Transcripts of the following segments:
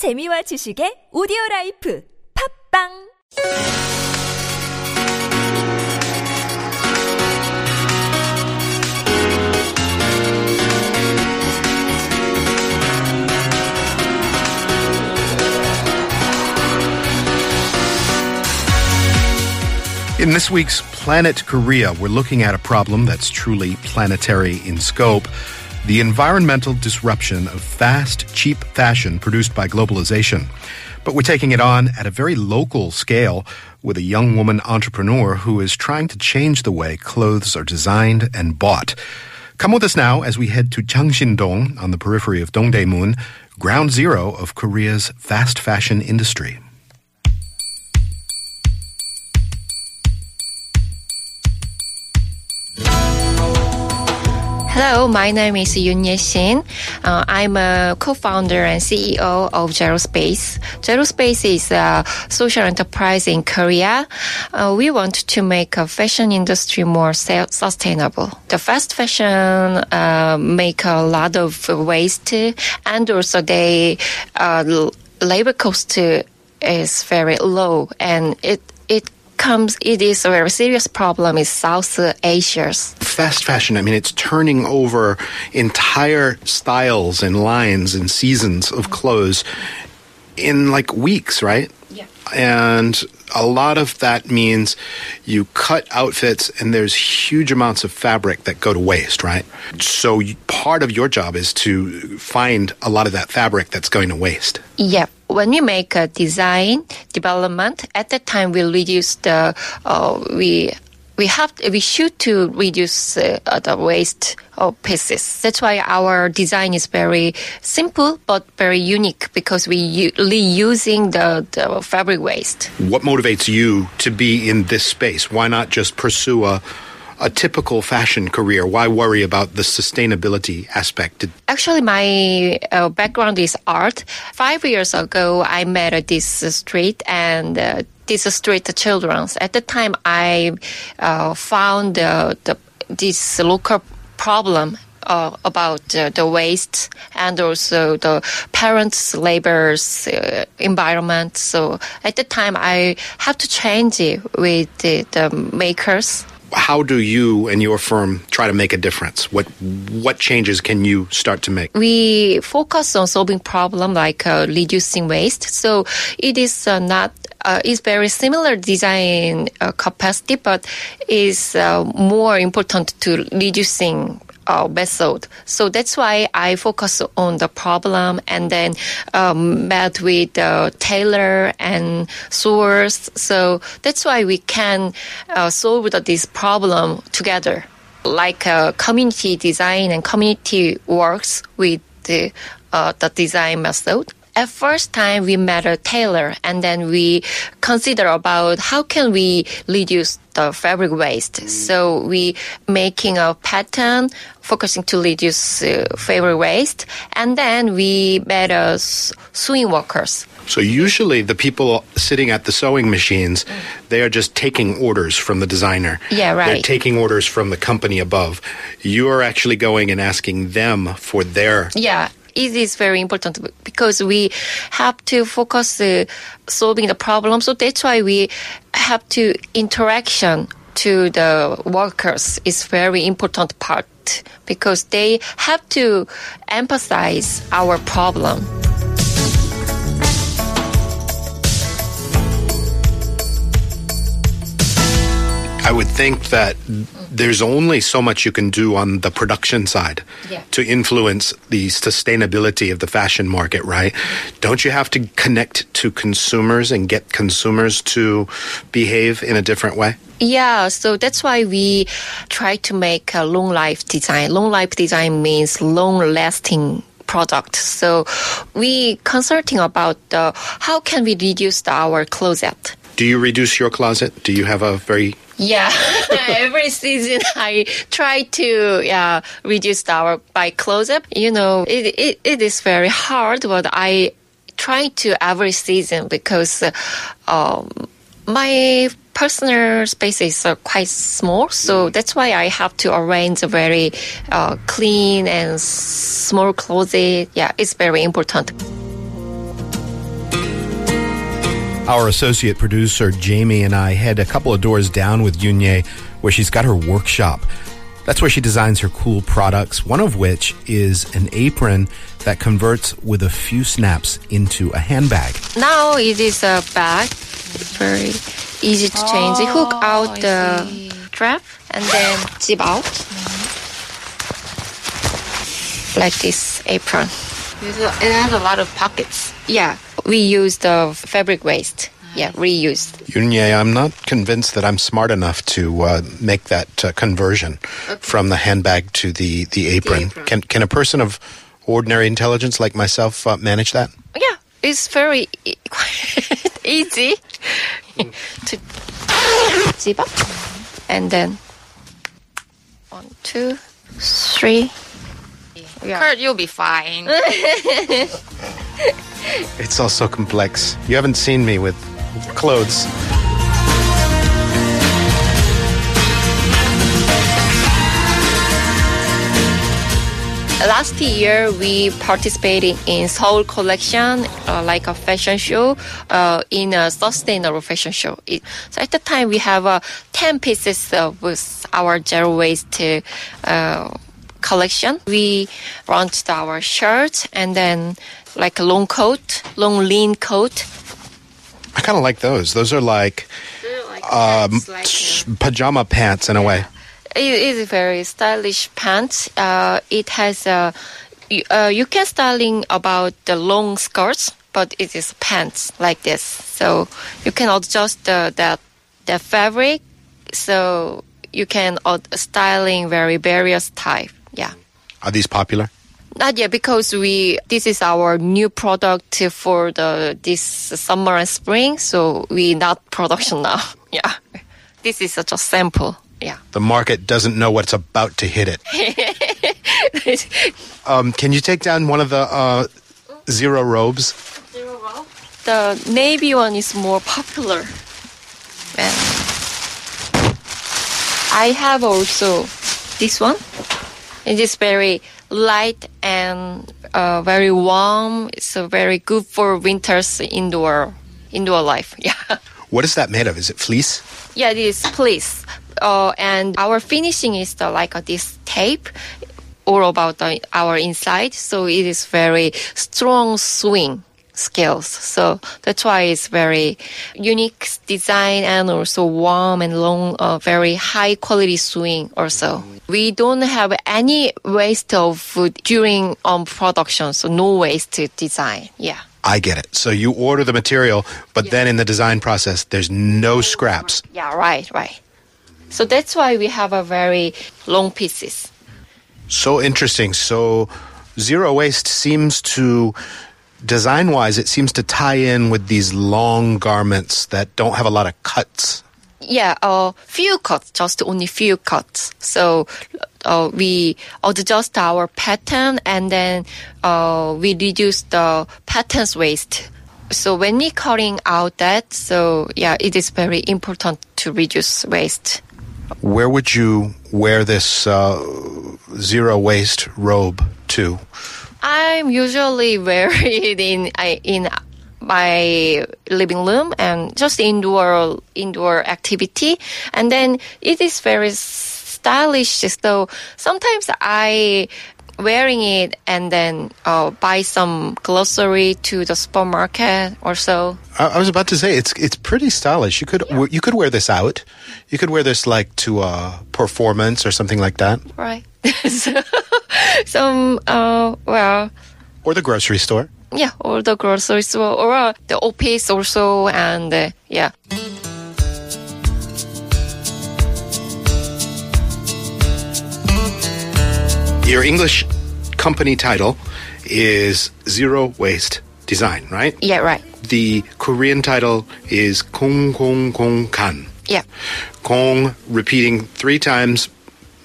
재미와 지식의 오디오 라이프 팝빵 In this week's Planet Korea, we're looking at a problem that's truly planetary in scope the environmental disruption of fast, cheap fashion produced by globalization. But we're taking it on at a very local scale with a young woman entrepreneur who is trying to change the way clothes are designed and bought. Come with us now as we head to Changsin-dong on the periphery of Dongdaemun, ground zero of Korea's fast fashion industry. Hello, my name is Yunye Shin. Uh, I'm a co-founder and CEO of Gerospace. Gerospace is a social enterprise in Korea. Uh, we want to make a fashion industry more sustainable. The fast fashion uh, make a lot of waste, and also they uh, labor cost is very low, and it it comes, it is a very serious problem in South Asia's. Fast fashion, I mean, it's turning over entire styles and lines and seasons of clothes in like weeks, right? And a lot of that means you cut outfits and there's huge amounts of fabric that go to waste, right? So part of your job is to find a lot of that fabric that's going to waste. Yeah. When we make a design development, at that time we reduce the, uh, we we have we should to reduce uh, the waste of pieces. That's why our design is very simple but very unique because we really using the, the fabric waste. What motivates you to be in this space? Why not just pursue a a typical fashion career? Why worry about the sustainability aspect? Actually, my uh, background is art. Five years ago, I met at this street and uh, this street children's. At the time, I uh, found the, this local problem uh, about uh, the waste and also the parents' labor's uh, environment. So at the time, I have to change it with the, the makers how do you and your firm try to make a difference? What what changes can you start to make? We focus on solving problem like uh, reducing waste. So it is uh, not uh, is very similar design uh, capacity, but is uh, more important to reducing uh, method. So that's why I focus on the problem and then um, met with the tailor and source. So that's why we can uh, solve this problem together. Like uh, community design and community works with the, uh, the design method at first time we met a tailor and then we consider about how can we reduce the fabric waste. So we making a pattern focusing to reduce uh, fabric waste and then we met us sewing workers. So usually the people sitting at the sewing machines, they are just taking orders from the designer. Yeah, right. They're taking orders from the company above. You are actually going and asking them for their yeah it is very important because we have to focus uh, solving the problem. So that's why we have to interaction to the workers is very important part because they have to emphasize our problem. I would think that there's only so much you can do on the production side yeah. to influence the sustainability of the fashion market, right? Don't you have to connect to consumers and get consumers to behave in a different way? Yeah, so that's why we try to make a long life design. Long life design means long lasting product. So we consulting about the, how can we reduce our closet. Do you reduce your closet? Do you have a very yeah, every season I try to yeah reduce our by close up. You know, it, it, it is very hard, but I try to every season because um, my personal space is uh, quite small, so that's why I have to arrange a very uh, clean and small closet. Yeah, it's very important. Our associate producer Jamie and I head a couple of doors down with Yunye, where she's got her workshop. That's where she designs her cool products, one of which is an apron that converts with a few snaps into a handbag. Now it is a bag. It's very easy to change. You hook oh, out the strap and then zip out. Mm-hmm. Like this apron. It has a lot of pockets. Yeah, we use the fabric waste. Yeah, reused. Yunye, I'm not convinced that I'm smart enough to uh, make that uh, conversion from the handbag to the, the apron. apron. Can, can a person of ordinary intelligence like myself uh, manage that? Yeah, it's very e- easy to zip up and then one, two, three. Yeah. Kurt, you'll be fine. It's all so complex. You haven't seen me with clothes. Last year, we participated in Seoul Collection, uh, like a fashion show, uh, in a sustainable fashion show. It, so at the time, we have uh, 10 pieces uh, with our zero waste uh, collection. We launched our shirt and then like a long coat, long lean coat. I kind of like those. Those are like um, s- pajama pants in a way. It is very stylish pants. Uh, it has uh, you, uh, you can styling about the long skirts, but it is pants like this. So you can adjust the that the fabric. So you can ad- styling very various type. Yeah. Are these popular? Not yet because we this is our new product for the this summer and spring. So we not production now. Yeah. This is such a sample. Yeah. The market doesn't know what's about to hit it. Um, can you take down one of the uh, zero robes? The navy one is more popular. And I have also this one. It is very light and uh, very warm. It's uh, very good for winter's indoor indoor life. Yeah. What is that made of? Is it fleece? Yeah, it is fleece. Uh, and our finishing is the, like uh, this tape all about the, our inside. So it is very strong swing skills. So that's why it's very unique design and also warm and long, uh, very high quality swing also. We don't have any waste of food during um, production. So no waste to design. Yeah. I get it. So you order the material, but then in the design process, there's no scraps. Yeah, right, right. So that's why we have a very long pieces. So interesting. So zero waste seems to, design wise, it seems to tie in with these long garments that don't have a lot of cuts. Yeah, a few cuts, just only few cuts. So uh, we adjust our pattern and then uh, we reduce the patterns waste. So when we cutting out that, so yeah, it is very important to reduce waste. Where would you wear this uh, zero waste robe to? I'm usually wear it in I- in my living room and just indoor indoor activity, and then it is very stylish. So sometimes I wearing it and then uh, buy some grocery to the supermarket or so. I, I was about to say it's it's pretty stylish. You could you could wear this out. You could wear this like to a performance or something like that, Right. so, some uh well or the grocery store. yeah, or the grocery store or uh, the office also and uh, yeah. Your English company title is Zero Waste Design, right? Yeah, right. The Korean title is Kong Kong Kong Kan. Yeah. Kong repeating three times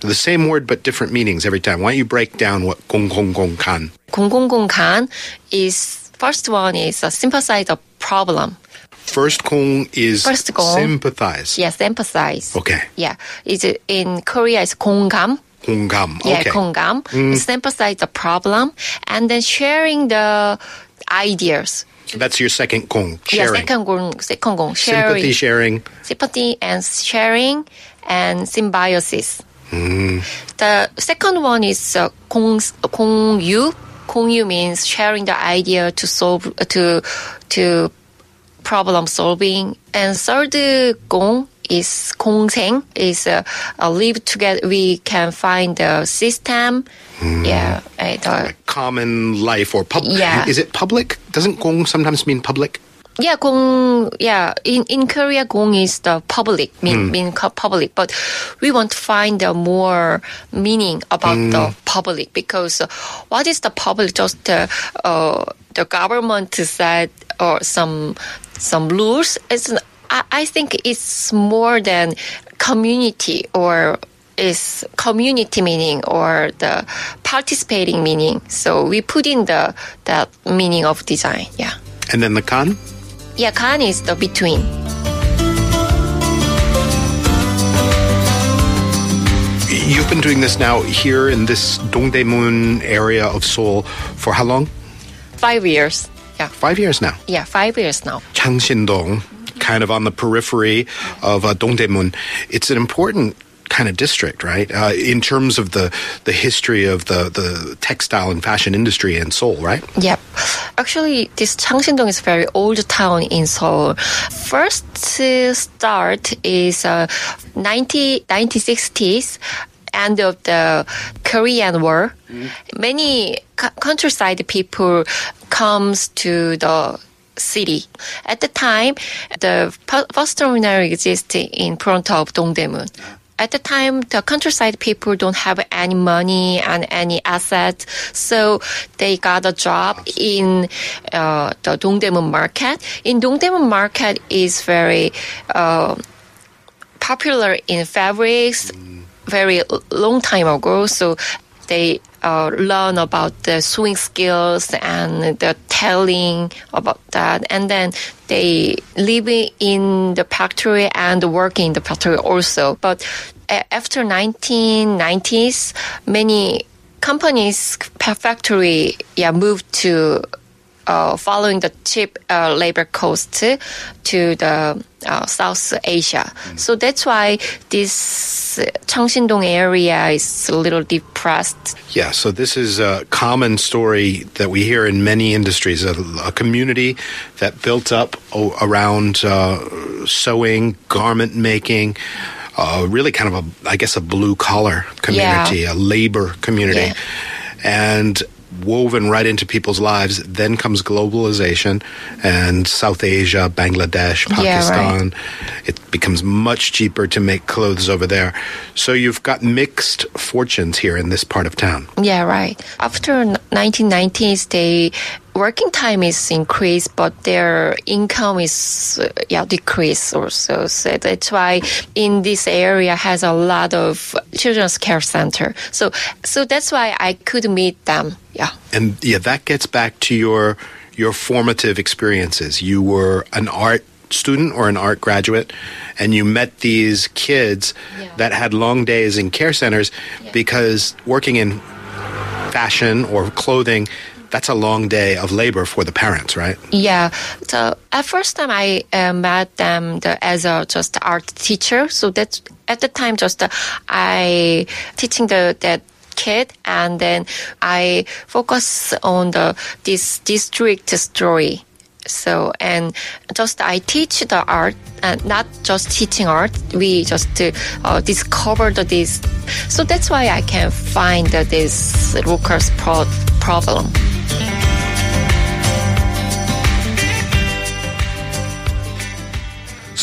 the same word but different meanings every time. Why don't you break down what Kong Kong Kong Kan? 공공공간 is first one is a sympathize a problem. First Kong is First Kong. sympathize. Yes, emphasize. Okay. Yeah, is in Korea is 공감. 공감. Yeah, Okay. 공감. It's emphasize the problem and then sharing the ideas So that's your second gong, Yeah, sharing. second 공, second 공, Sympathy sharing, sharing. sympathy and sharing and symbiosis. Mm. The second one is uh, 공, 공유. 공유 means sharing the idea to solve to to problem solving. And third 공 is 공생 is uh, uh, live together. We can find the system. Mm. Yeah, and, uh, Common life or public. Yeah. Is it public? Doesn't gong sometimes mean public? Yeah, 공, yeah, in, in Korea, 공 is the public, mean, mean public, but we want to find a more meaning about the public because uh, what is the public? Just uh, uh, the government said or some, some rules. It's, I, I think it's more than community or is community meaning or the participating meaning. So we put in the, that meaning of design. Yeah. And then the kan? Yeah, kan is the between. You've been doing this now here in this Dongdaemun area of Seoul for how long? Five years. Yeah, Five years now. yeah, five years now. Changsindong, kind of on the periphery of uh, Dongdaemun. It's an important kind of district, right? Uh, in terms of the the history of the the textile and fashion industry in Seoul, right? Yep. Actually, this Changsindong is a very old town in Seoul. First start is uh, 90, 1960s, end of the Korean War. Many co- countryside people comes to the city. At the time, the bus terminal existed in front of Dongdaemun. At the time, the countryside people don't have any money and any assets, so they got a job in uh, the Dongdaemun market. In Dongdaemun market is very uh, popular in fabrics very long time ago. So they uh, learn about the sewing skills and the telling about that, and then they live in the factory and work in the factory also. But after 1990s, many companies factory yeah moved to following the cheap uh, labor cost to the uh, South Asia. So that's why this uh, Changsindong area is a little depressed. Yeah, so this is a common story that we hear in many industries a, a community that built up o- around uh, sewing, garment making, uh, really kind of a, I guess, a blue collar community, a labor community. Yeah. And woven right into people's lives. Then comes globalization and South Asia, Bangladesh, Yeah, Pakistan. It becomes much cheaper to make clothes over there. So you've got mixed fortunes here in this part of town. Yeah, right. After 1990s, they working time is increased, but their income is uh, yeah decreased also. So that's why in this area has a lot of children's care center. So so that's why I could meet them. Yeah. And yeah, that gets back to your your formative experiences. You were an art student or an art graduate and you met these kids Yeah. that had long days in care centers because working in fashion or clothing that's a long day of labor for the parents, right? Yeah. So at first time I uh, met them the, as a just art teacher. So that's at the time just uh, I teaching the that kid and then I focus on the this district story. So and just I teach the art and not just teaching art. We just uh, discover the this. So that's why I can find uh, this Lucas pro- problem.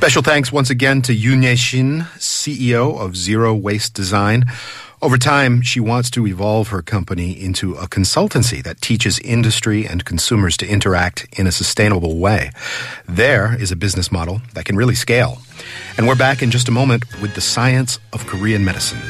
Special thanks once again to Yunye Shin, CEO of Zero Waste Design. Over time, she wants to evolve her company into a consultancy that teaches industry and consumers to interact in a sustainable way. There is a business model that can really scale. And we're back in just a moment with the science of Korean medicine.